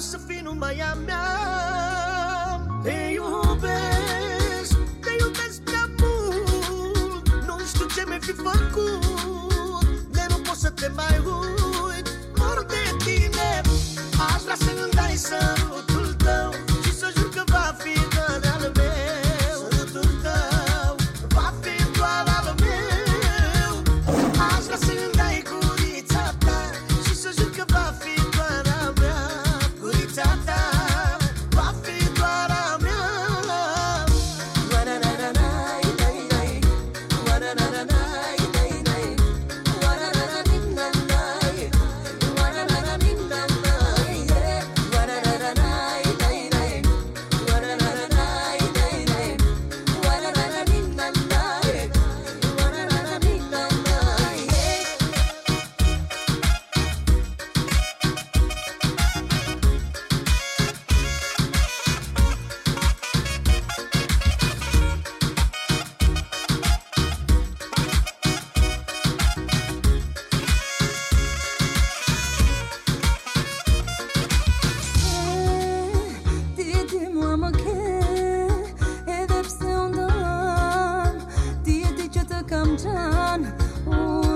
Josefino, Miami. Tenho rubens, tenho tens de. Não estou me Nem Não posso ter mais come down. Ooh.